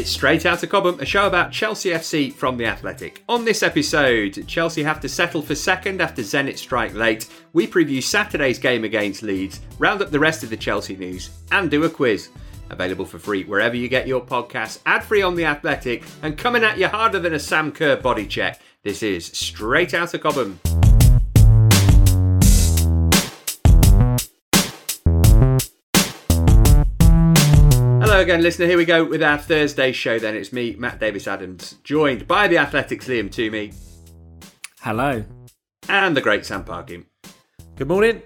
It's Straight Out of Cobham, a show about Chelsea FC from The Athletic. On this episode, Chelsea have to settle for second after Zenit strike late. We preview Saturday's game against Leeds, round up the rest of the Chelsea news, and do a quiz. Available for free wherever you get your podcasts, ad free on The Athletic, and coming at you harder than a Sam Kerr body check. This is Straight Out of Cobham. Hello again, listener. Here we go with our Thursday show. Then it's me, Matt Davis Adams, joined by the Athletics Liam Toomey Hello. and the great Sam Parkin. Good morning.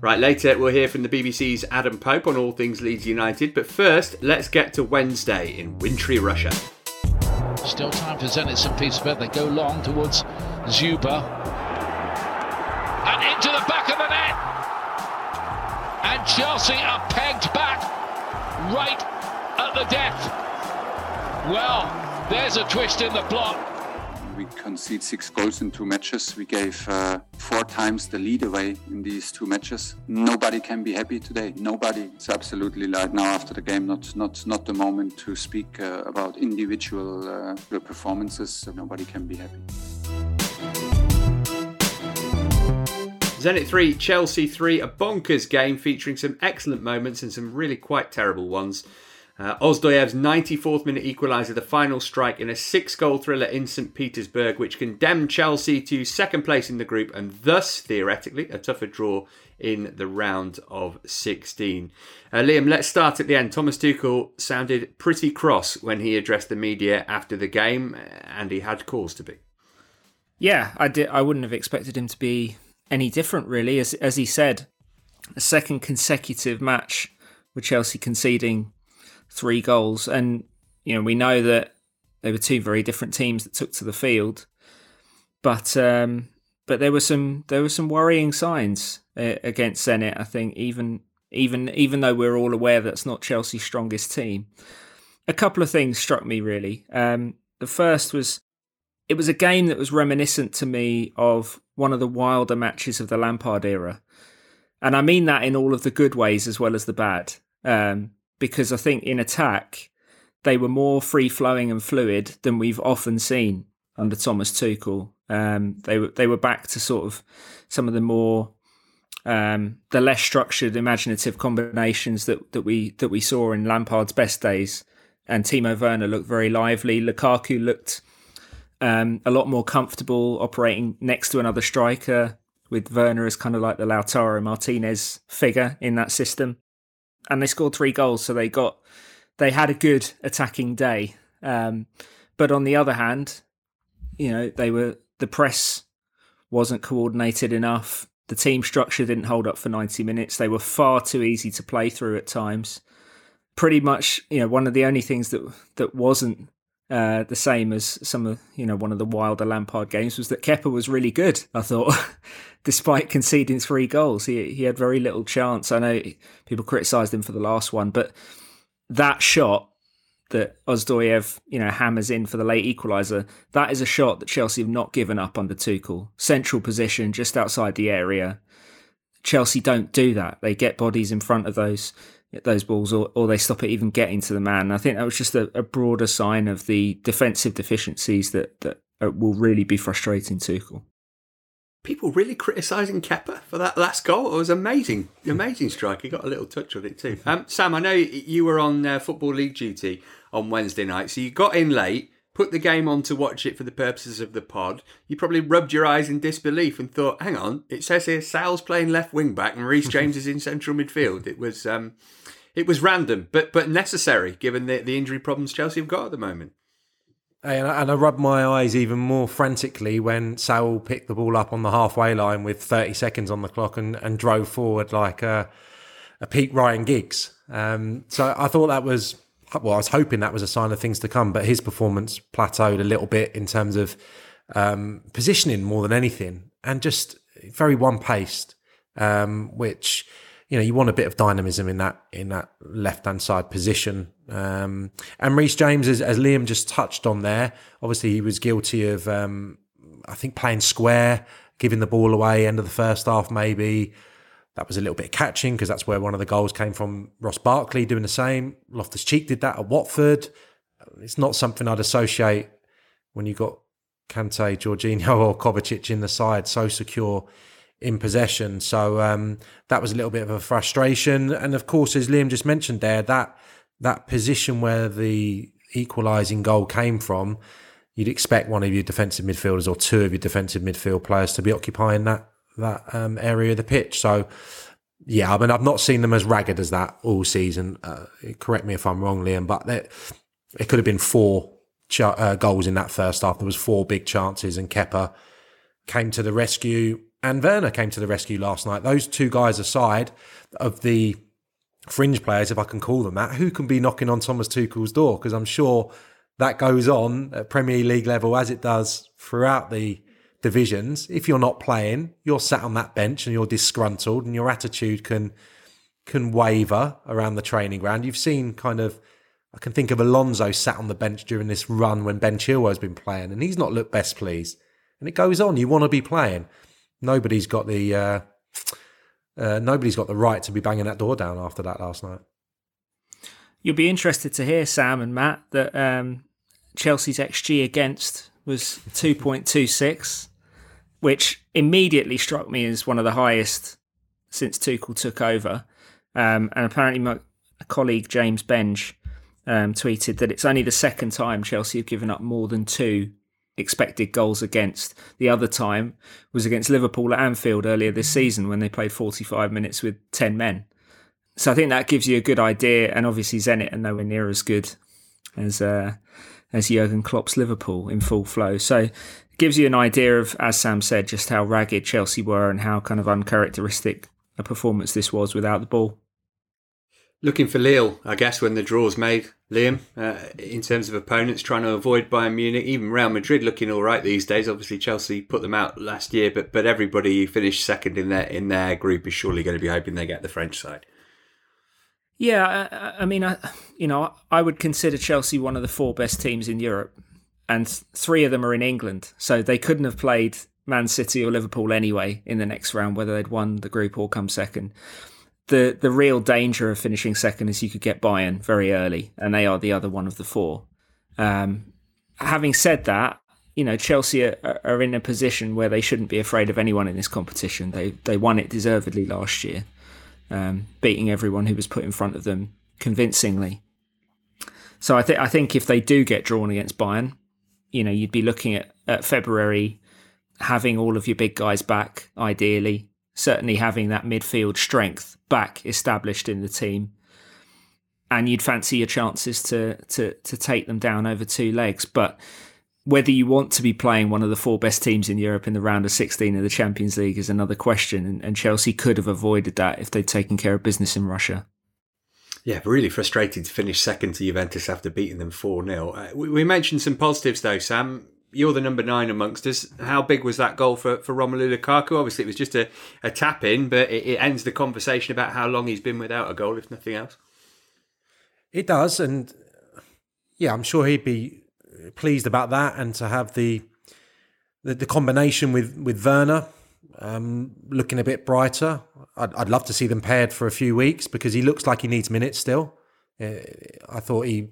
Right, later we'll hear from the BBC's Adam Pope on all things Leeds United. But first, let's get to Wednesday in wintry Russia. Still time for Zenit St. Petersburg. They go long towards Dzyuba. And into the back of the net. And Chelsea are pegged back right at the death. Well, there's a twist in the plot. We conceded six goals in two matches. We gave uh, four times the lead away in these two matches. Nobody can be happy today. Nobody. It's absolutely like now after the game, not not not the moment to speak uh, about individual uh, performances. Nobody can be happy. Zenit 3, Chelsea 3, a bonkers game featuring some excellent moments and some really quite terrible ones. Uh, Ozdoyev's 94th minute equaliser, the final strike in a six goal thriller in St. Petersburg, which condemned Chelsea to second place in the group and thus, theoretically, a tougher draw in the round of 16. Uh, Liam, let's start at the end. Thomas Tuchel sounded pretty cross when he addressed the media after the game, and he had cause to be. Yeah, I did. I wouldn't have expected him to be any different, really. As as he said, a second consecutive match with Chelsea conceding three goals, and you know we know that they were two very different teams that took to the field, but um, but there were some there were some worrying signs uh, against Zenit. I think even even even though we're all aware that's not Chelsea's strongest team, a couple of things struck me really. Um, the first was it was a game that was reminiscent to me of one of the wilder matches of the Lampard era. And I mean that in all of the good ways as well as the bad. Um, because I think in attack, they were more free flowing and fluid than we've often seen under Thomas Tuchel. Um, they were they were back to sort of some of the more um, the less structured, imaginative combinations that, that we that we saw in Lampard's best days. And Timo Werner looked very lively. Lukaku looked um, a lot more comfortable operating next to another striker, with Werner as kind of like the Lautaro Martinez figure in that system. And they scored three goals, so they got they had a good attacking day. Um, but on the other hand, you know they were the press wasn't coordinated enough. The team structure didn't hold up for 90 minutes. They were far too easy to play through at times. Pretty much, you know, one of the only things that that wasn't uh, the same as some of you know one of the wilder Lampard games was that Kepa was really good. I thought, despite conceding three goals, he he had very little chance. I know people criticised him for the last one, but that shot that Ozdoyev, you know, hammers in for the late equaliser. That is a shot that Chelsea have not given up under Tuchel. Central position, just outside the area. Chelsea don't do that. They get bodies in front of those those balls, or, or they stop it even getting to the man. I think that was just a, a broader sign of the defensive deficiencies that that will really be frustrating Tuchel people really criticising Kepa for that last goal. It was amazing, amazing strike. He got a little touch on it too. Um, Sam, I know you were on uh, football league duty on Wednesday night, so you got in late, put the game on to watch it for the purposes of the pod. You probably rubbed your eyes in disbelief and thought, "Hang on, it says here Saul's playing left wing back and Reece James is in central midfield." It was. Um, it was random, but but necessary given the, the injury problems Chelsea have got at the moment. And I, and I rubbed my eyes even more frantically when Saul picked the ball up on the halfway line with 30 seconds on the clock and, and drove forward like a, a peak Ryan Giggs. Um, so I thought that was, well, I was hoping that was a sign of things to come, but his performance plateaued a little bit in terms of um, positioning more than anything and just very one paced, um, which you know you want a bit of dynamism in that in that left hand side position. Um, and Reece James, as, as, Liam just touched on there, obviously he was guilty of um, I think playing square, giving the ball away end of the first half maybe. That was a little bit catching because that's where one of the goals came from. Ross Barkley doing the same. Loftus Cheek did that at Watford. It's not something I'd associate when you got Kante, Jorginho, or Kovacic in the side so secure in possession. So um, that was a little bit of a frustration. And of course, as Liam just mentioned there, that that position where the equalising goal came from, you'd expect one of your defensive midfielders or two of your defensive midfield players to be occupying that that um, area of the pitch. So. Yeah, I mean, I've not seen them as ragged as that all season. Uh, correct me if I'm wrong, Liam, but it could have been four ch- uh, goals in that first half. There was four big chances, and Kepa came to the rescue and Werner came to the rescue last night. Those two guys aside of the fringe players, if I can call them that, who can be knocking on Thomas Tuchel's door? Because I'm sure that goes on at Premier League level as it does throughout the divisions. If you're not playing, you're sat on that bench and you're disgruntled, and your attitude can can waver around the training ground. You've seen kind of. I can think of Alonso sat on the bench during this run when Ben Chilwell's been playing, and he's not looked best pleased. And it goes on. You want to be playing nobody's got the uh, uh, nobody's got the right to be banging that door down after that last night. You'll be interested to hear Sam and Matt that um, Chelsea's xG against was two point two six, which immediately struck me as one of the highest since Tuchel took over. Um, and apparently, my colleague James Benge um, tweeted that it's only the second time Chelsea have given up more than two expected goals against. The other time was against Liverpool at Anfield earlier this season when they played 45 minutes with 10 men. So I think that gives you a good idea. And obviously, Zenit are nowhere near as good as uh, as Jurgen Klopp's Liverpool in full flow. So it gives you an idea of, as Sam said, just how ragged Chelsea were and how kind of uncharacteristic a performance this was without the ball. Looking for Lille, I guess, when the draw's made, Liam, uh, in terms of opponents, trying to avoid Bayern Munich, even Real Madrid looking all right these days. Obviously, Chelsea put them out last year, but but everybody who finished second in their in their group is surely going to be hoping they get the French side. Yeah, I, I mean, I, you know, I would consider Chelsea one of the four best teams in Europe, and three of them are in England, so they couldn't have played Man City or Liverpool anyway in the next round, whether they'd won the group or come second the the real danger of finishing second is you could get Bayern very early, and they are the other one of the four. Um, having said that, you know Chelsea are, are, in a position where they shouldn't be afraid of anyone in this competition. They they won it deservedly last year, um, beating everyone who was put in front of them convincingly. So I think I think if they do get drawn against Bayern, you know you'd be looking at, at February having all of your big guys back, ideally, certainly having that midfield strength back established in the team. And you'd fancy your chances to to to take them down over two legs. But whether you want to be playing one of the four best teams in Europe in the round of 16 of the Champions League is another question. And, and Chelsea could have avoided that if they'd taken care of business in Russia. Yeah, really frustrating to finish second to Juventus after beating them 4 0. Uh, we, we mentioned some positives though, Sam you're the number nine amongst us. How big was that goal for, for Romelu Lukaku? Obviously, it was just a, a tap in, but it, it, ends the conversation about how long he's been without a goal, if nothing else. It does, and yeah, I'm sure he'd be pleased about that, and to have the the, the combination with with Werner um, looking a bit brighter. I'd, I'd, love to see them paired for a few weeks because he looks like he needs minutes still. Uh, I thought he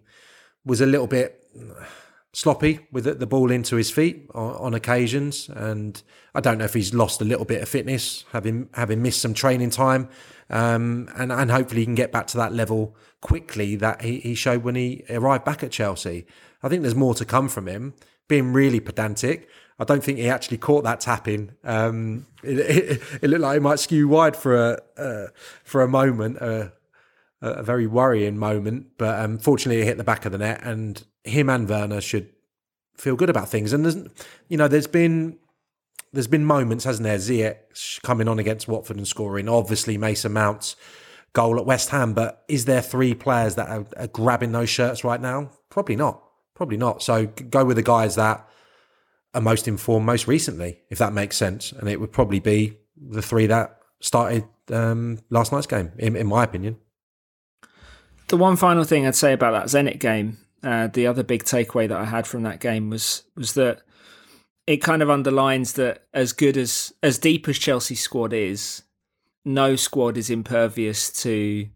was a little bit sloppy with the ball into his feet on, on, occasions, and I don't know if he's lost a little bit of fitness, having having missed some training time, um, and and hopefully he can get back to that level quickly that he, he showed when he arrived back at Chelsea. I think there's more to come from him. Being really pedantic, I don't think he actually caught that tapping. Um, it, it, it, looked like it might skew wide for a uh, for a moment, uh, a very worrying moment. But um, fortunately, it hit the back of the net, and him and Werner should feel good about things. And there's, you know, there's been there's been moments, hasn't there? Ziyech coming on against Watford and scoring. Obviously, Mason Mount's goal at West Ham. But is there three players that are, are grabbing those shirts right now? Probably not. Probably not. So go with the guys that are most informed most recently, if that makes sense. And it would probably be the three that started um, last night's game, in, in, my opinion. The one final thing I'd say about that Zenit game, uh, the other big takeaway that I had from that game was was that it kind of underlines that as good as as deep as Chelsea's squad is, no squad is impervious to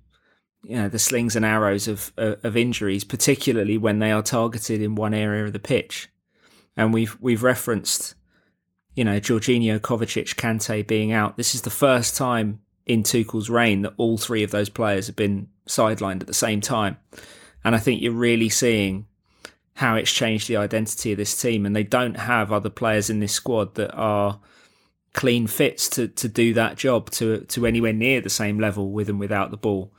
you know the slings and arrows of of injuries, particularly when they are targeted in one area of the pitch and we've we've referenced, you know, Jorginho, Kovacic, Kante being out. This is the first time in Tuchel's reign that all three of those players have been sidelined at the same time, and I think you're really seeing how it's changed the identity of this team. And they don't have other players in this squad that are clean fits to to do that job to to anywhere near the same level with and without the ball.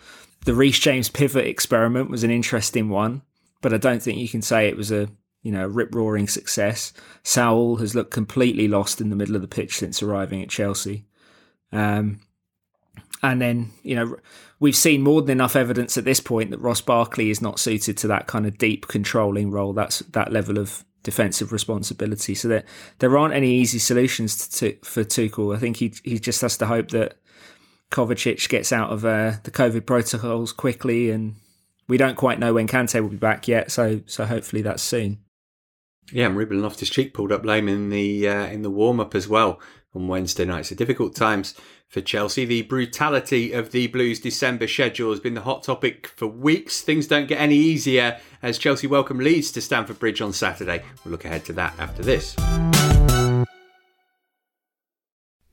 The Reece James pivot experiment was an interesting one, but I don't think you can say it was a you know, rip roaring success. Saul has looked completely lost in the middle of the pitch since arriving at Chelsea. Um, and then, you know, we've seen more than enough evidence at this point that Ross Barkley is not suited to that kind of deep controlling role. That's that level of defensive responsibility. So there, there aren't any easy solutions to, for Tuchel. I think he he just has to hope that Kovacic gets out of uh, the COVID protocols quickly, and we don't quite know when Kante will be back yet. So so hopefully that's soon. Yeah, and Ruben Loftus-Cheek pulled up lame in the uh, in the warm up as well on Wednesday night. So difficult times for Chelsea. The brutality of the Blues' December schedule has been the hot topic for weeks. Things don't get any easier as Chelsea welcome Leeds to Stamford Bridge on Saturday. We'll look ahead to that after this.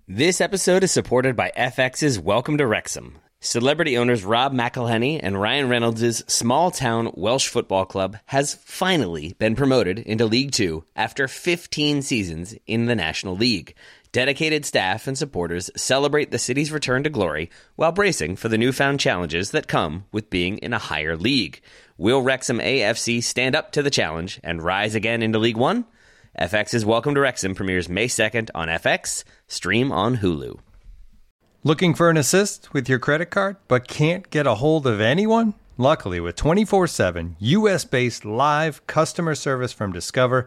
This episode is supported by FX's Welcome to Wrexham. Celebrity owners Rob McElhenney and Ryan Reynolds' small town Welsh football club has finally been promoted into League Two after 15 seasons in the National League. Dedicated staff and supporters celebrate the city's return to glory while bracing for the newfound challenges that come with being in a higher league. Will Wrexham AFC stand up to the challenge and rise again into League One? FX's Welcome to Wrexham premieres May 2nd on FX, stream on Hulu. Looking for an assist with your credit card, but can't get a hold of anyone? Luckily, with 24 7 US based live customer service from Discover,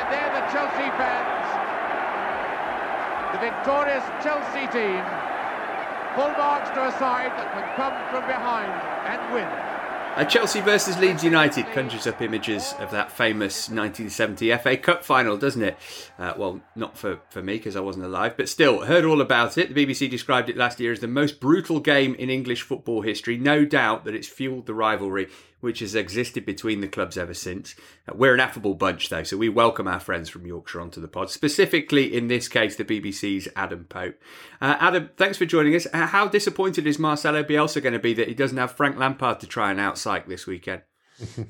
they're the Chelsea fans. The victorious Chelsea team. Full marks to a side that can come from behind and win. And Chelsea versus Leeds United conjures up images of that famous 1970 FA Cup final, doesn't it? Uh, well, not for, for me because I wasn't alive, but still, heard all about it. The BBC described it last year as the most brutal game in English football history. No doubt that it's fueled the rivalry which has existed between the clubs ever since. Uh, we're an affable bunch, though, so we welcome our friends from Yorkshire onto the pod, specifically in this case, the BBC's Adam Pope. Uh, Adam, thanks for joining us. Uh, how disappointed is Marcelo Bielsa going to be that he doesn't have Frank Lampard to try and outpsych this weekend?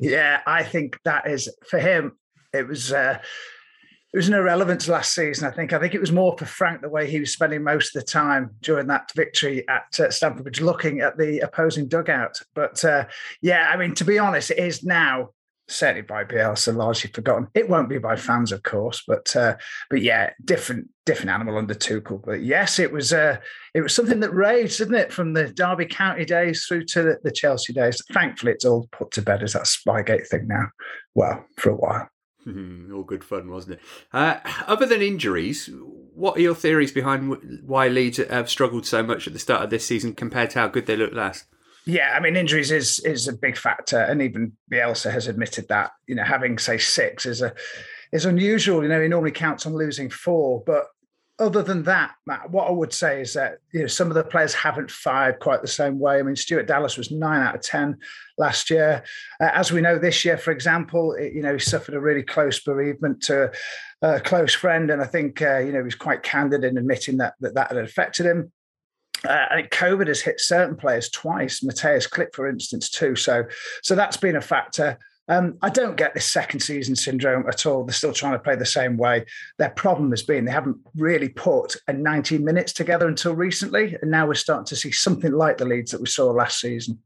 yeah, I think that is for him. It was. Uh, it was an irrelevance last season. I think. I think it was more for Frank the way he was spending most of the time during that victory at uh, Stamford Bridge, looking at the opposing dugout. But uh, yeah, I mean, to be honest, it is now certainly by Bielsa largely forgotten. It won't be by fans, of course, but uh, but yeah, different different animal under Tuchel. But yes, it was uh, it was something that raged, didn't it, from the Derby County days through to the, the Chelsea days. Thankfully, it's all put to bed as that Spygate thing now. Well, for a while. All good fun, wasn't it? Uh, other than injuries, what are your theories behind why Leeds have struggled so much at the start of this season compared to how good they looked last? Yeah, I mean injuries is is a big factor, and even Bielsa has admitted that. You know, having say six is a is unusual. You know, he normally counts on losing four, but other than that, Matt, what I would say is that you know some of the players haven't fired quite the same way. I mean, Stuart Dallas was nine out of ten last year. Uh, as we know, this year, for example, it, you know he suffered a really close bereavement to a close friend, and I think uh, you know he was quite candid in admitting that that, that had affected him. Uh, think COVID has hit certain players twice. Mateusz Klich, for instance, too. So, so that's been a factor. Um, I don't get this second season syndrome at all. They're still trying to play the same way. Their problem has been they haven't really put a 90 minutes together until recently, and now we're starting to see something like the Leeds that we saw last season.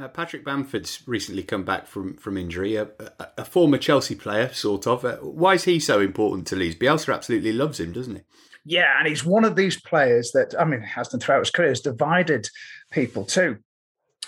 Uh, Patrick Bamford's recently come back from from injury, a, a, a former Chelsea player, sort of. Uh, why is he so important to Leeds? Bielsa absolutely loves him, doesn't he? Yeah, and he's one of these players that I mean has done throughout his career has divided people too.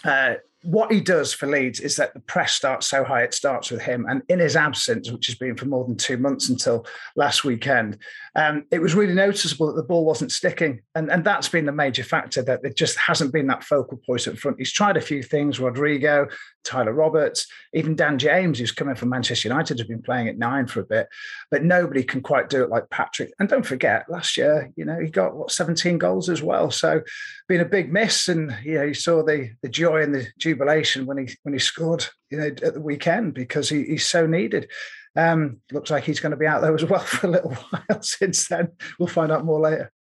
Uh, what he does for Leeds is that the press starts so high, it starts with him. And in his absence, which has been for more than two months until last weekend, um, it was really noticeable that the ball wasn't sticking. And, and that's been the major factor that it just hasn't been that focal point up front. He's tried a few things, Rodrigo, Tyler Roberts, even Dan James, who's coming from Manchester United, has been playing at nine for a bit, but nobody can quite do it like Patrick. And don't forget, last year, you know, he got what 17 goals as well. So been a big miss. And you know, you saw the the joy and the jubilation when he when he scored, you know, at the weekend because he, he's so needed. Um, looks like he's going to be out there as well for a little while since then. We'll find out more later.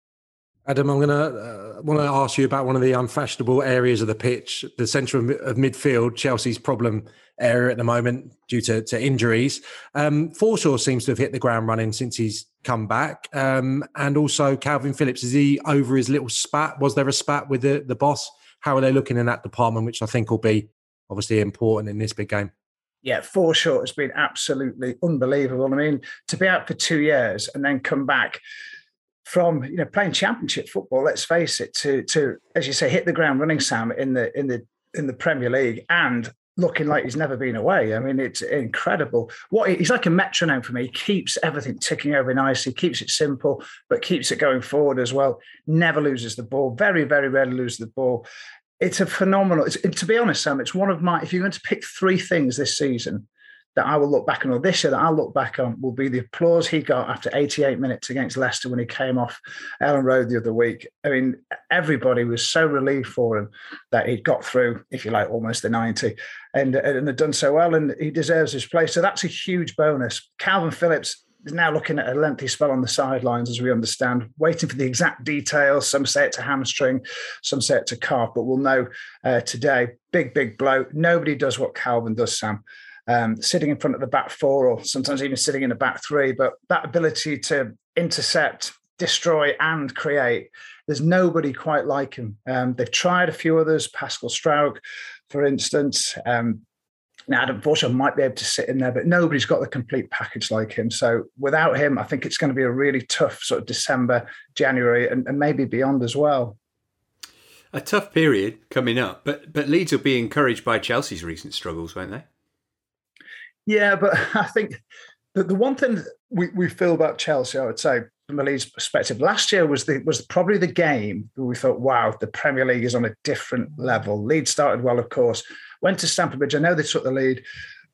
Adam, I'm going to uh, want to ask you about one of the unfashionable areas of the pitch, the centre of, of midfield, Chelsea's problem area at the moment due to, to injuries. Um, Forshaw seems to have hit the ground running since he's come back, um, and also Calvin Phillips. Is he over his little spat? Was there a spat with the the boss? How are they looking in that department, which I think will be obviously important in this big game? Yeah, Forshaw has been absolutely unbelievable. I mean, to be out for two years and then come back from you know playing championship football, let's face it, to to as you say, hit the ground running, Sam, in the in the in the Premier League and looking like he's never been away. I mean, it's incredible. What he's like a metronome for me. He keeps everything ticking over nicely, keeps it simple, but keeps it going forward as well. Never loses the ball. Very, very rarely loses the ball it's a phenomenal. It's, to be honest, Sam, it's one of my. If you're going to pick three things this season that I will look back on, or this year that I'll look back on, will be the applause he got after 88 minutes against Leicester when he came off Elland Road the other week. I mean, everybody was so relieved for him that he'd got through, if you like, almost the 90, and and had done so well, and he deserves his place. So that's a huge bonus. Calvin Phillips is now looking at a lengthy spell on the sidelines, as we understand, waiting for the exact details. Some say it's a hamstring, some say it's a calf, but we'll know uh, today. Big, big blow. Nobody does what Calvin does, Sam. Um, sitting in front of the back four, or sometimes even sitting in the back three, but that ability to intercept, destroy, and create. There's nobody quite like him. Um, they've tried a few others, Pascal Struijk, for instance. Um, now, Adam Forshaw might be able to sit in there, but nobody's got the complete package like him. So without him, I think it's going to be a really tough sort of December, January, and, and maybe beyond as well. A tough period coming up, but but Leeds will be encouraged by Chelsea's recent struggles, won't they? Yeah, but I think the, the one thing we, we feel about Chelsea, I would say, from a Leeds perspective, last year was the was probably the game where we thought, wow, the Premier League is on a different level. Leeds started well, of course went to Stamford Bridge. I know they took the lead,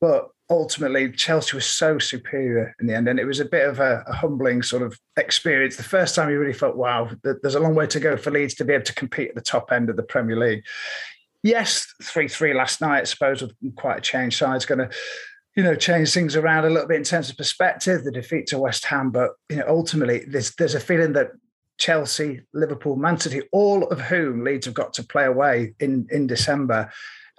but ultimately Chelsea was so superior in the end, and it was a bit of a, a, humbling sort of experience. The first time you really felt, wow, there's a long way to go for Leeds to be able to compete at the top end of the Premier League. Yes, three three last night. I suppose with quite a change. Side's going to. You know, change things around a little bit in terms of perspective. The defeat to West Ham, but you know, ultimately, there's there's a feeling that Chelsea, Liverpool, Man City, all of whom Leeds have got to play away in in December,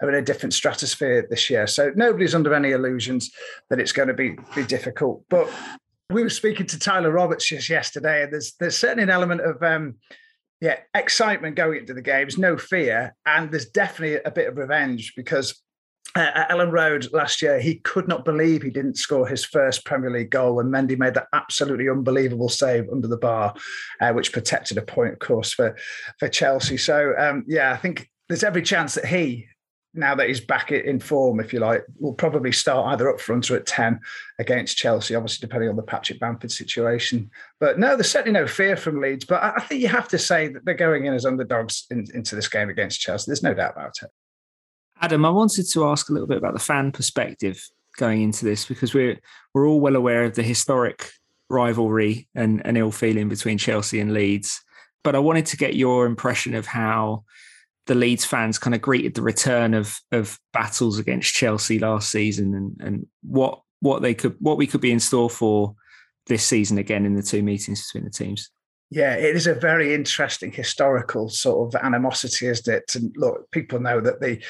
are in a different stratosphere this year. So nobody's under any illusions that it's going to be be difficult. But We were speaking to Tyler Roberts just yesterday, and there's there's certainly an element of um, yeah excitement going into the games, no fear, and there's definitely a bit of revenge because at Elland Road last year, he could not believe he didn't score his first Premier League goal when Mendy made that absolutely unbelievable save under the bar, uh, which protected a point, of course, for for Chelsea. So um, yeah, I think there's every chance that he now that he's back in form, if you like, will probably start either up front or at 10 against Chelsea, obviously, depending on the Patrick Bamford situation. But no, there's certainly no fear from Leeds. But I think you have to say that they're going in as underdogs in, into this game against Chelsea. There's no doubt about it. Adam, I wanted to ask a little bit about the fan perspective going into this because we're we're all well aware of the historic rivalry and, and ill feeling between Chelsea and Leeds. But I wanted to get your impression of how the Leeds fans kind of greeted the return of of battles against Chelsea last season and and what what they could what we could be in store for this season again in the two meetings between the teams. Yeah, it is a very interesting historical sort of animosity, isn't it? And look, people know that the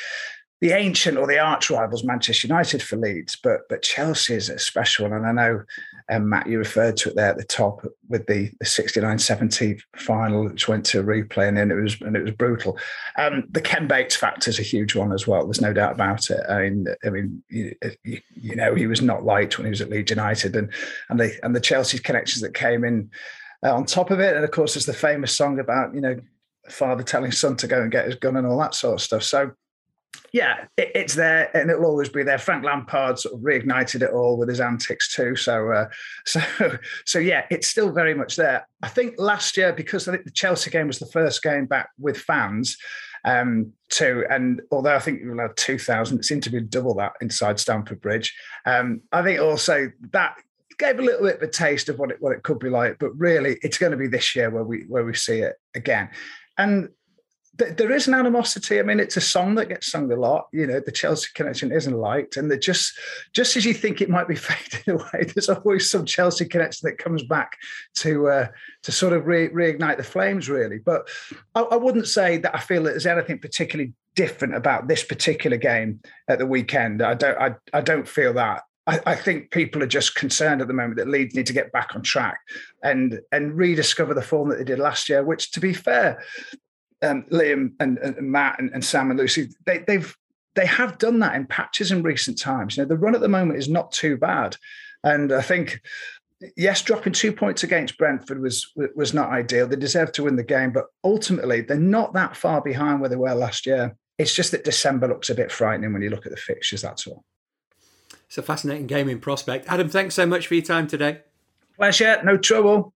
the ancient or the arch rivals Manchester United for Leeds, but but Chelsea is a special one. And I know um, Matt, you referred to it there at the top with the, the 69-70 final, which went to replay, and then it was and it was brutal. Um, the Ken Bates factor is a huge one as well. There's no doubt about it. I mean, I mean, you, you know, he was not liked when he was at Leeds United, and and the and the Chelsea connections that came in uh, on top of it, and of course, there's the famous song about you know father telling son to go and get his gun and all that sort of stuff. So yeah, it, it's there and it'll always be there. Frank Lampard sort of reignited it all with his antics too. So, uh, so, so yeah, it's still very much there. I think last year because I think the Chelsea game was the first game back with fans. Um, too, and although I think we'll have two thousand, it seemed to be double that inside Stamford Bridge. Um, I think also that gave a little bit of a taste of what it what it could be like, but really, it's going to be this year where we where we see it again. And there is an animosity. I mean, it's a song that gets sung a lot. You know, the Chelsea connection isn't liked, and just just as you think it might be fading away, there's always some Chelsea connection that comes back to uh, to sort of re- reignite the flames, really. But I, I wouldn't say that I feel that there's anything particularly different about this particular game at the weekend. I don't I, I don't feel that. I, I, think people are just concerned at the moment that Leeds need to get back on track and and rediscover the form that they did last year. Which, to be fair, um, Liam and, and Matt and, and, Sam and Lucy, they, they've they have done that in patches in recent times. You know, the run at the moment is not too bad, and I think yes, dropping two points against Brentford was was not ideal. They deserved to win the game, but ultimately they're not that far behind where they were last year. It's just that December looks a bit frightening when you look at the fixtures. That's all. It's a fascinating gaming prospect. Adam, thanks so much for your time today. Pleasure, no trouble.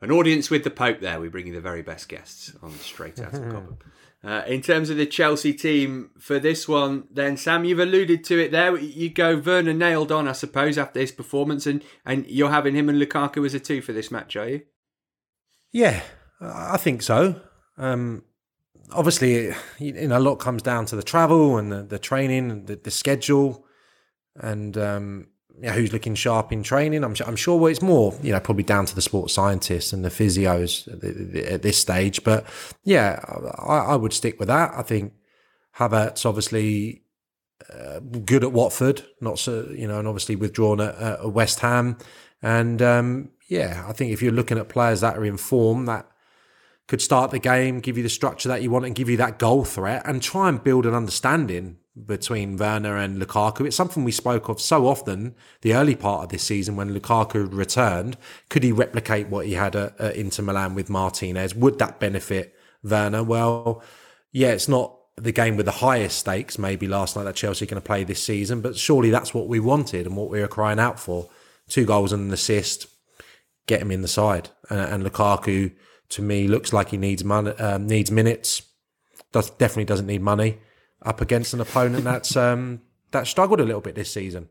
An audience with the Pope there. We bring you the very best guests on straight out of Cobham. Uh, in terms of the Chelsea team for this one, then Sam, you've alluded to it there. You go Werner nailed on, I suppose, after his performance, and and you're having him and Lukaku as a two for this match, are you? Yeah, I think so. Um, obviously, you know, a lot comes down to the travel and the, the training and the, the schedule, and um, you know, who's looking sharp in training. I'm, I'm sure well, it's more, you know, probably down to the sports scientists and the physios at, at this stage. But yeah, I, I, would stick with that. I think Havertz obviously uh, good at Watford, not so, you know, and obviously withdrawn at, at West Ham. And um, yeah, I think if you're looking at players that are in form, that could start the game, give you the structure that you want, and give you that goal threat, and try and build an understanding between Werner and Lukaku. It's something we spoke of so often the early part of this season when Lukaku returned. Could he replicate what he had at, at Inter Milan with Martinez? Would that benefit Werner? Well, yeah, it's not the game with the highest stakes maybe last night that Chelsea are going to play this season, but surely that's what we wanted and what we were crying out for. Two goals and an assist, get him in the side. And, and Lukaku, to me, looks like he needs money, um, needs minutes. Does definitely doesn't need money up against an opponent that's um, that struggled a little bit this season.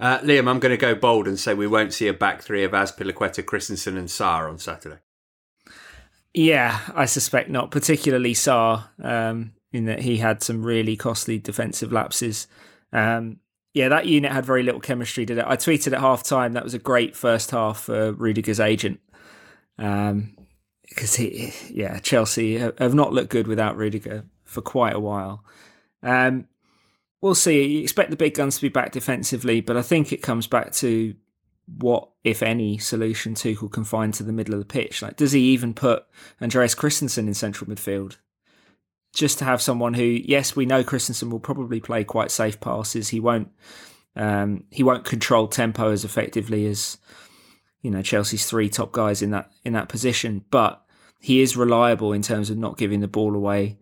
Uh, Liam, I'm going to go bold and say we won't see a back three of Azpilicueta, Christensen, and Sarr on Saturday. Yeah, I suspect not, particularly Sarr, um, in that he had some really costly defensive lapses. Um, yeah, that unit had very little chemistry, did it? I tweeted at half time that was a great first half for Rudiger's agent. Um, because he, yeah, Chelsea have not looked good without Rudiger for quite a while. Um, we'll see. You expect the big guns to be back defensively, but I think it comes back to what, if any, solution Tuchel can find to the middle of the pitch. Like, does he even put Andreas Christensen in central midfield? Just to have someone who, yes, we know Christensen will probably play quite safe passes. He won't, um, he won't control tempo as effectively as, you know, Chelsea's three top guys in that in that position. But he is reliable in terms of not giving the ball away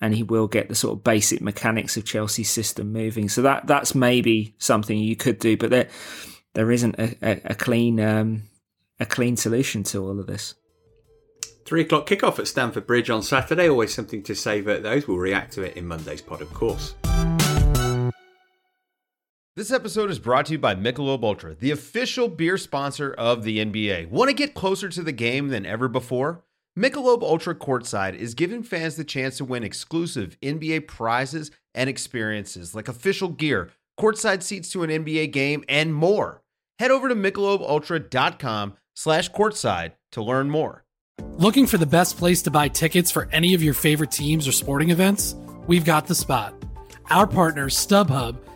and he will get the sort of basic mechanics of Chelsea's system moving. So that that's maybe something you could do, but there there isn't a, a, a clean um, a clean solution to all of this. Three o'clock kickoff at Stamford Bridge on Saturday. Always something to savour at those. We'll react to it in Monday's pod, of course. This episode is brought to you by Michelob Ultra, the official beer sponsor of the NBA. Want to get closer to the game than ever before? Michelob Ultra Courtside is giving fans the chance to win exclusive NBA prizes and experiences like official gear, courtside seats to an NBA game, and more. Head over to michelobultra.com slash courtside to learn more. Looking for the best place to buy tickets for any of your favorite teams or sporting events? We've got the spot. Our partner, StubHub,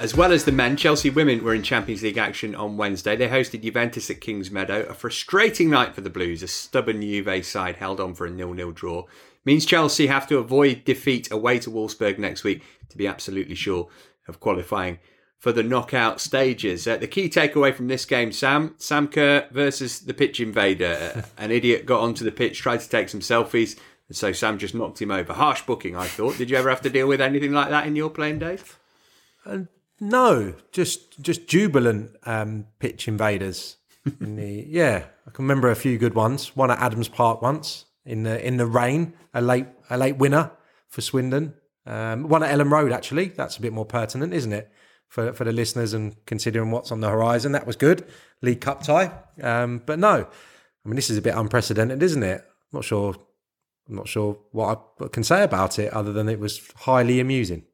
As well as the men, Chelsea women were in Champions League action on Wednesday. They hosted Juventus at Kings Meadow. A frustrating night for the Blues. A stubborn Juve side held on for a nil-nil draw. Means Chelsea have to avoid defeat away to Wolfsburg next week to be absolutely sure of qualifying for the knockout stages. Uh, the key takeaway from this game, Sam, Sam Kerr versus the pitch invader. An idiot got onto the pitch, tried to take some selfies, and so Sam just knocked him over. Harsh booking, I thought. Did you ever have to deal with anything like that in your playing days? Uh, no, just just jubilant um, pitch invaders. in the, yeah, I can remember a few good ones. One at Adams Park once in the in the rain, a late a late winner for Swindon. Um, one at Elland Road actually. That's a bit more pertinent, isn't it? For for the listeners and considering what's on the horizon, that was good. League Cup tie. Um, but no, I mean this is a bit unprecedented, isn't it? I'm not sure. I'm not sure what I can say about it other than it was highly amusing.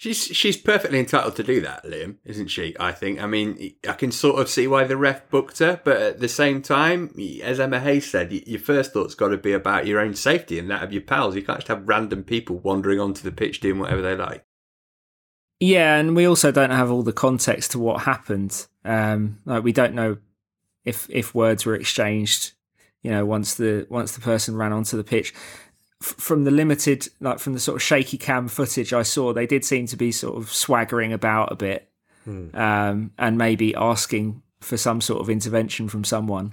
She's she's perfectly entitled to do that, Liam, isn't she? I think. I mean, I can sort of see why the ref booked her, but at the same time, as Emma Hayes said, your first thought's got to be about your own safety and that of your pals. You can't just have random people wandering onto the pitch doing whatever they like. Yeah, and we also don't have all the context to what happened. Um, like we don't know if if words were exchanged. You know, once the once the person ran onto the pitch from the limited, like from the sort of shaky cam footage I saw, they did seem to be sort of swaggering about a bit, hmm. um, and maybe asking for some sort of intervention from someone.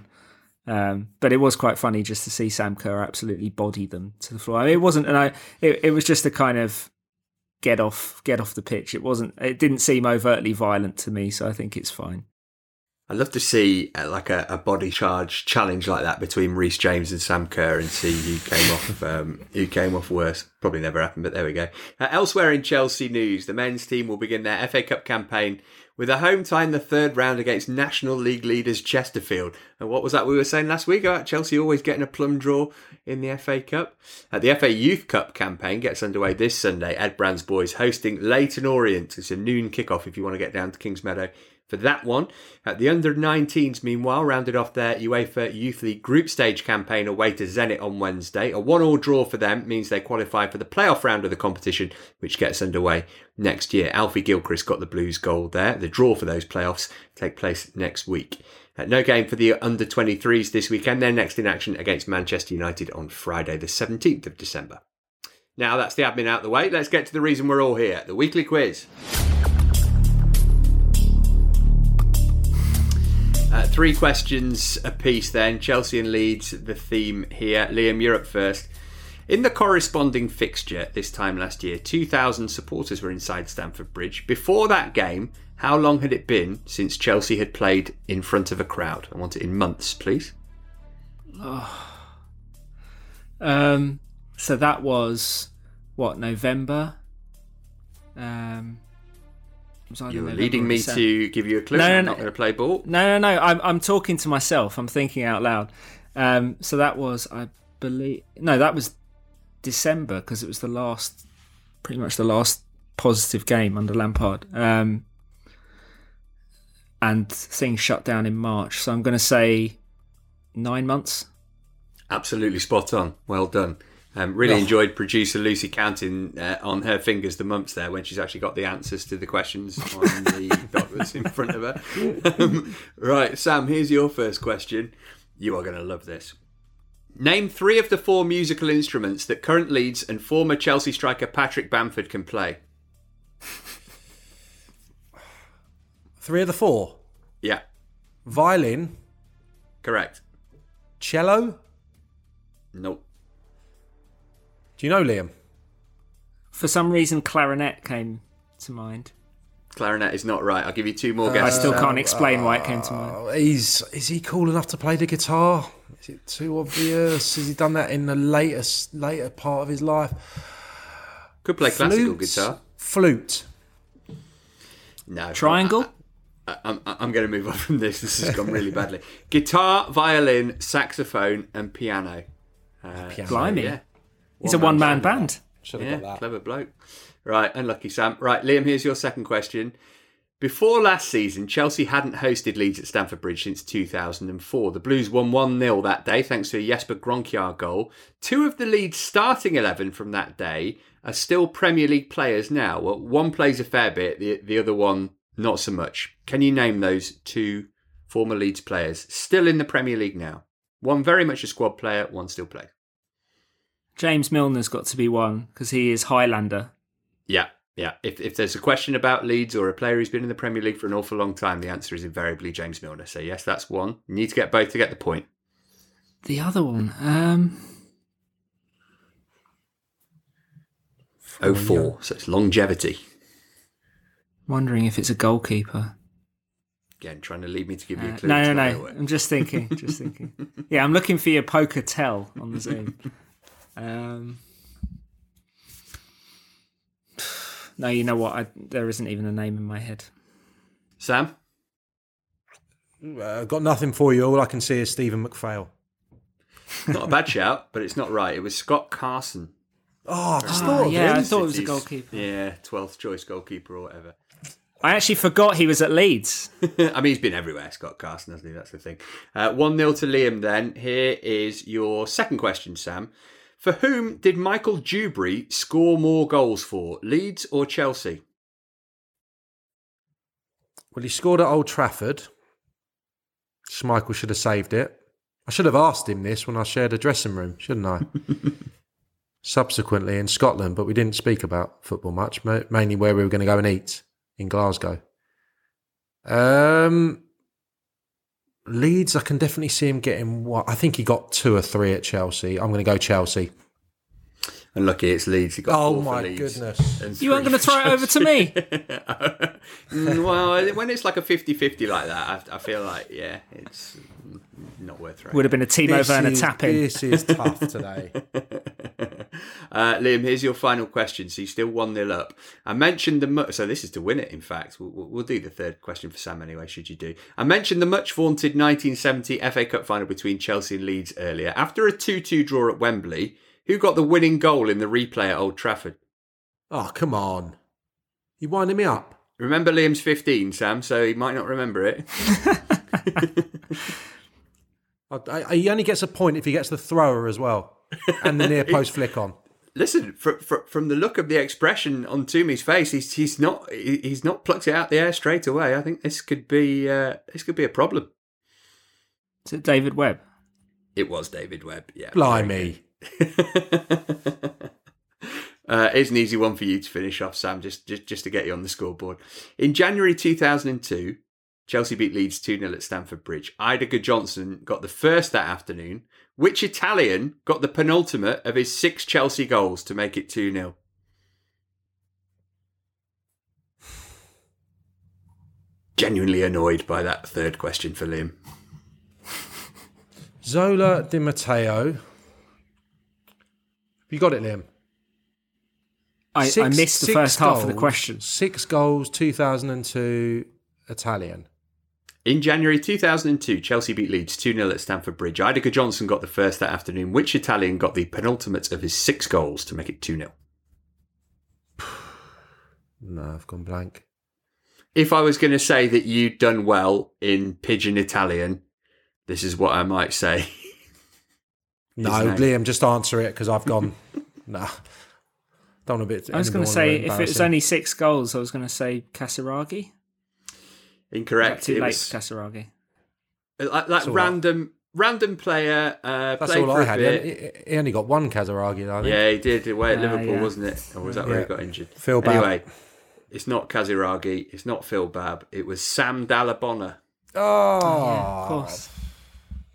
Um, but it was quite funny just to see Sam Kerr absolutely body them to the floor. I mean, it wasn't, and I, it, it was just a kind of get off, get off the pitch. It wasn't, it didn't seem overtly violent to me, so I think it's fine. I'd love to see uh, like a, a, body charge challenge like that between Reece James and Sam Kerr and see who came off um, who came off worse. Probably never happened, but there we go. Uh, elsewhere in Chelsea news, the men's team will begin their FA Cup campaign with a home tie in the third round against National League leaders Chesterfield. And what was that we were saying last week about Chelsea always getting a plum draw in the FA Cup? Uh, the FA Youth Cup campaign gets underway this Sunday. Ed Brand's boys hosting Leyton Orient. It's a noon kickoff if you want to get down to Kings Meadow for that one. At the under 19s, meanwhile, rounded off their UEFA Youth League group stage campaign away to Zenit on Wednesday. A one all draw for them means they qualify for the playoff round of the competition, which gets underway next year. Alfie Gilchrist got the Blues goal there. The draw for those playoffs take place next week. Uh, no game for the under 23s this weekend. They're next in action against Manchester United on Friday, the 17th of December. Now that's the admin out the way. Let's get to the reason we're all here the weekly quiz. Uh, three questions apiece then. Chelsea and Leeds, the theme here. Liam, you're up first. In the corresponding fixture this time last year, 2,000 supporters were inside Stamford Bridge. Before that game, how long had it been since Chelsea had played in front of a crowd? I want it in months, please. Oh. Um, so that was, what, November? Um, you're leading me to give you a clue. No, no, I'm not going to play ball. No, no, no. I'm, I'm talking to myself. I'm thinking out loud. Um, so that was, I believe, no, that was December because it was the last, pretty much the last positive game under Lampard. Um, and things shut down in March. So I'm going to say nine months. Absolutely spot on. Well done. Um, really Oh. enjoyed producer Lucy counting uh, on her fingers the months there when she's actually got the answers to the questions on the doc that's in front of her. Um, right, Sam, here's your first question. You are going to love this. Name three of the four musical instruments that current Leeds and former Chelsea striker Patrick Bamford can play. Three of the four. Yeah, Violin, correct. cello. Nope. Do you know Liam? For some reason, clarinet came to mind. Clarinet is not right. I'll give you two more guesses. I still can't explain why it came to mind. Oh, he's is he cool enough to play the guitar? Is it too obvious? Has he done that in the latest later part of his life? Could play classical guitar. Flute. No. Triangle? I, I'm, I'm going to move on from this. This has gone really badly. Guitar, violin, saxophone, and piano. Uh, Piano. Blimey. yeah. It's a one man band. Should have Yeah, got that. clever bloke. Right, unlucky Sam. Right, Liam, here's your second question. Before last season, Chelsea hadn't hosted Leeds at Stamford Bridge since 2004. The Blues won 1 0 that day thanks to a Jesper Gronkjaer goal. Two of the Leeds starting 11 from that day are still Premier League players now. Well, one plays a fair bit, the, the other one not so much. Can you name those two former Leeds players still in the Premier League now? One very much a squad player, one still plays. James Milner's got to be one because he is Highlander. Yeah, yeah. If, if there's a question about Leeds or a player who's been in the Premier League for an awful long time, the answer is invariably James Milner. So, yes, that's one. You need to get both to get the point. The other one, um, Oh four. So it's longevity. wondering if it's a goalkeeper. Again, trying to lead me to give you a Uh, no, no, no. gonna. I'm just thinking. Just thinking. Yeah, I'm looking for your poker tell on the Zoom. Um, no, you know what? I, there isn't even a name in my head. Sam? Uh, got nothing for you. All I can see is Stephen McPhail. Not a bad shout, but it's not right. It was Scott Carson. Oh, I just Ah, thought of yeah. I thought it was a goalkeeper. Yeah, 12th choice goalkeeper or whatever. I actually forgot he was at Leeds. I mean, he's been everywhere, Scott Carson, hasn't he? That's the thing. Uh, 1 0 to Liam, then. Here is your second question, Sam. For whom did Michael Duberry score more goals for, Leeds or Chelsea? Well, he scored at Old Trafford. Schmeichel should have saved it. I should have asked him this when I shared a dressing room, shouldn't I? Subsequently in Scotland, but we didn't speak about football much, mainly where we were going to go and eat in Glasgow. Um, Leeds, I can definitely see him getting what I think he got two or three at Chelsea. I'm going to go Chelsea. And lucky it's Leeds. He got Oh four my Leeds goodness. You weren't going to throw it over to me. Well, when it's like a 50 50 like that, I, I feel like, yeah, it's not worth throwing. Would have been a Timo This Werner is- tap in. This is tough today. Uh, Liam, here's your final question. So you still 1 0 up. I mentioned the. mu- So this is to win it, in fact. We'll, we'll we'll do the third question for Sam anyway, should you do. I mentioned the much vaunted 1970 FA Cup final between Chelsea and Leeds earlier. After a 2 2 draw at Wembley, who got the winning goal in the replay at Old Trafford? Oh, come on. You winding me up? Remember Liam's 15, Sam, so he might not remember it. I, I, he only gets a point if he gets the thrower as well and the near post flick on. Listen, fr- fr- from the look of the expression on Twomey's face, he's he's not he's not plucked it out the air straight away. I think this could be uh, this could be a problem. Is it David Webb? It was David Webb. Yeah, Blimey. Uh, here's an easy one for you to finish off, Sam, just, just, just to get you on the scoreboard. In January 2002, Chelsea beat Leeds 2 0 at Stamford Bridge. Eidur Gudjohnsen got the first that afternoon. Which Italian got the penultimate of his six Chelsea goals to make it 2 0? Genuinely annoyed by that third question for Liam. Zola Di Matteo. Have you got it, Liam? I, I missed the six first half of the question. Six goals, 2002 Italian. In January 2002, Chelsea beat Leeds 2 0 at Stamford Bridge. Eidur Gudjohnsen got the first that afternoon. Which Italian got the penultimate of his six goals to make it 2 0? No, I've gone blank. If I was going to say that you'd done well in Pidgin Italian, this is what I might say. No, name. Liam, just answer it because I've gone. nah, don't want a bit. I was going to say if it was only six goals, I was going to say Casiraghi. Incorrect. Too It late was for Casiraghi. like, like That's all random random player. Uh, That's played all for I a had. bit. He, he only got one Casiraghi, I think. Yeah, he did away at Ah, Liverpool, yeah. wasn't it? Or was that where Yeah. he got injured? Phil Babb. Anyway, it's not Casiraghi. It's not Phil Babb. It was Sam Dalla Bona. Oh, Of course.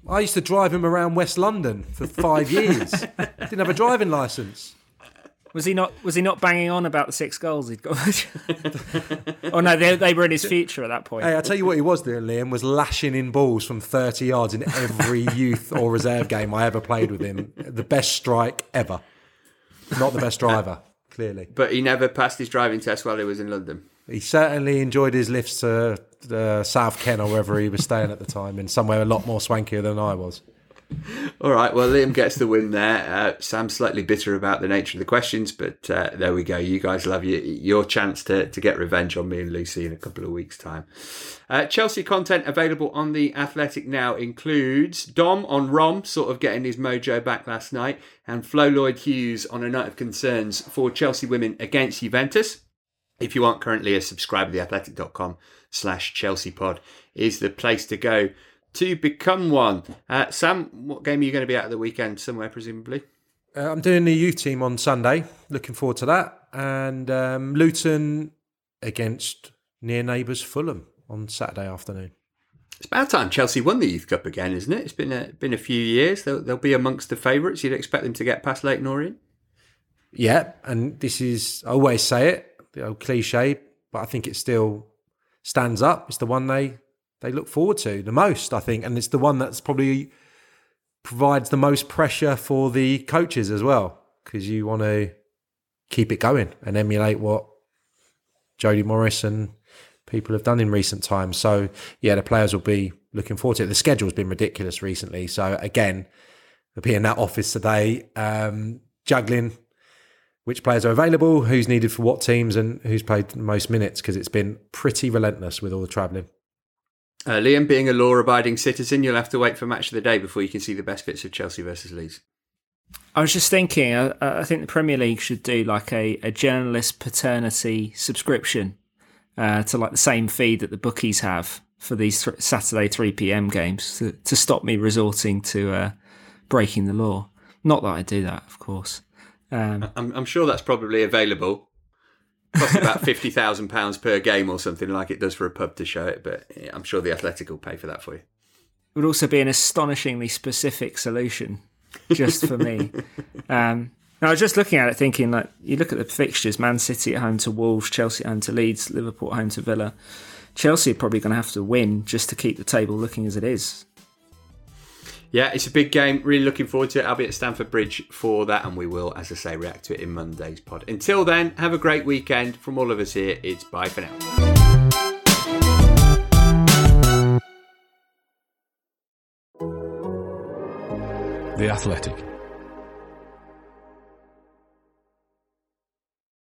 I used to drive him around West London for five years. Didn't have a driving license. Was he not? Was he not banging on about the six goals he'd got? oh no, they, they were in his future at that point. Hey, I tell you what, he was doing, Liam, was lashing in balls from 30 yards in every youth or reserve game I ever played with him. The best strike ever. Not the best driver, clearly. But he never passed his driving test while he was in London. He certainly enjoyed his lifts to uh, South Ken or wherever he was staying at the time, in somewhere a lot more swankier than I was. All right, well, Liam gets the win there. Uh, Sam's slightly bitter about the nature of the questions, but uh, there we go. You guys love your, your chance to, to get revenge on me and Lucy in a couple of weeks' time. Uh, Chelsea content available on The Athletic now includes Dom on Rom, sort of getting his mojo back last night, and Flo Lloyd Hughes on a night of concerns for Chelsea women against Juventus. If you aren't currently a subscriber, theathletic.com slash Chelsea pod is the place to go to become one. Uh, Sam, what game are you going to be at the weekend? Somewhere, presumably. Uh, I'm doing the youth team on Sunday. Looking forward to that. And um, Luton against near neighbours Fulham on Saturday afternoon. It's about time Chelsea won the Youth Cup again, isn't it? It's been a been a few years. They'll, they'll be amongst the favourites. You'd expect them to get past Leyton Orient. Yeah, and this is I always say it, the old cliche, but I think it still stands up. It's the one they they look forward to the most, I think, and it's the one that's probably provides the most pressure for the coaches as well because you want to keep it going and emulate what Jody Morris and people have done in recent times. So yeah, the players will be looking forward to it. The schedule's been ridiculous recently, so again, they'll be in that office today, um, juggling which players are available, who's needed for what teams, and who's played the most minutes because it's been pretty relentless with all the travelling. Uh, Liam, being a law-abiding citizen, you'll have to wait for match of the day before you can see the best bits of Chelsea versus Leeds. I was just thinking, I, I think the Premier League should do like a, a journalist paternity subscription uh, to like the same feed that the bookies have for these th- Saturday 3 p.m. games to, to stop me resorting to uh, breaking the law. Not that I do that, of course. Um, I'm, I'm sure that's probably available. Costs about fifty thousand pounds per game or something like it does for a pub to show it, but yeah, I'm sure the Athletic will pay for that for you. it would also be an astonishingly specific solution just for me. Um, now, I was just looking at it thinking, like, you look at the fixtures Man City at home to Wolves, Chelsea at home to Leeds, Liverpool at home to Villa. Chelsea are probably going to have to win just to keep the table looking as it is. Yeah, it's a big game. Really looking forward to it. I'll be at Stamford Bridge for that, and we will, as I say, react to it in Monday's pod. Until then, have a great weekend. From all of us here, it's bye for now. The Athletic.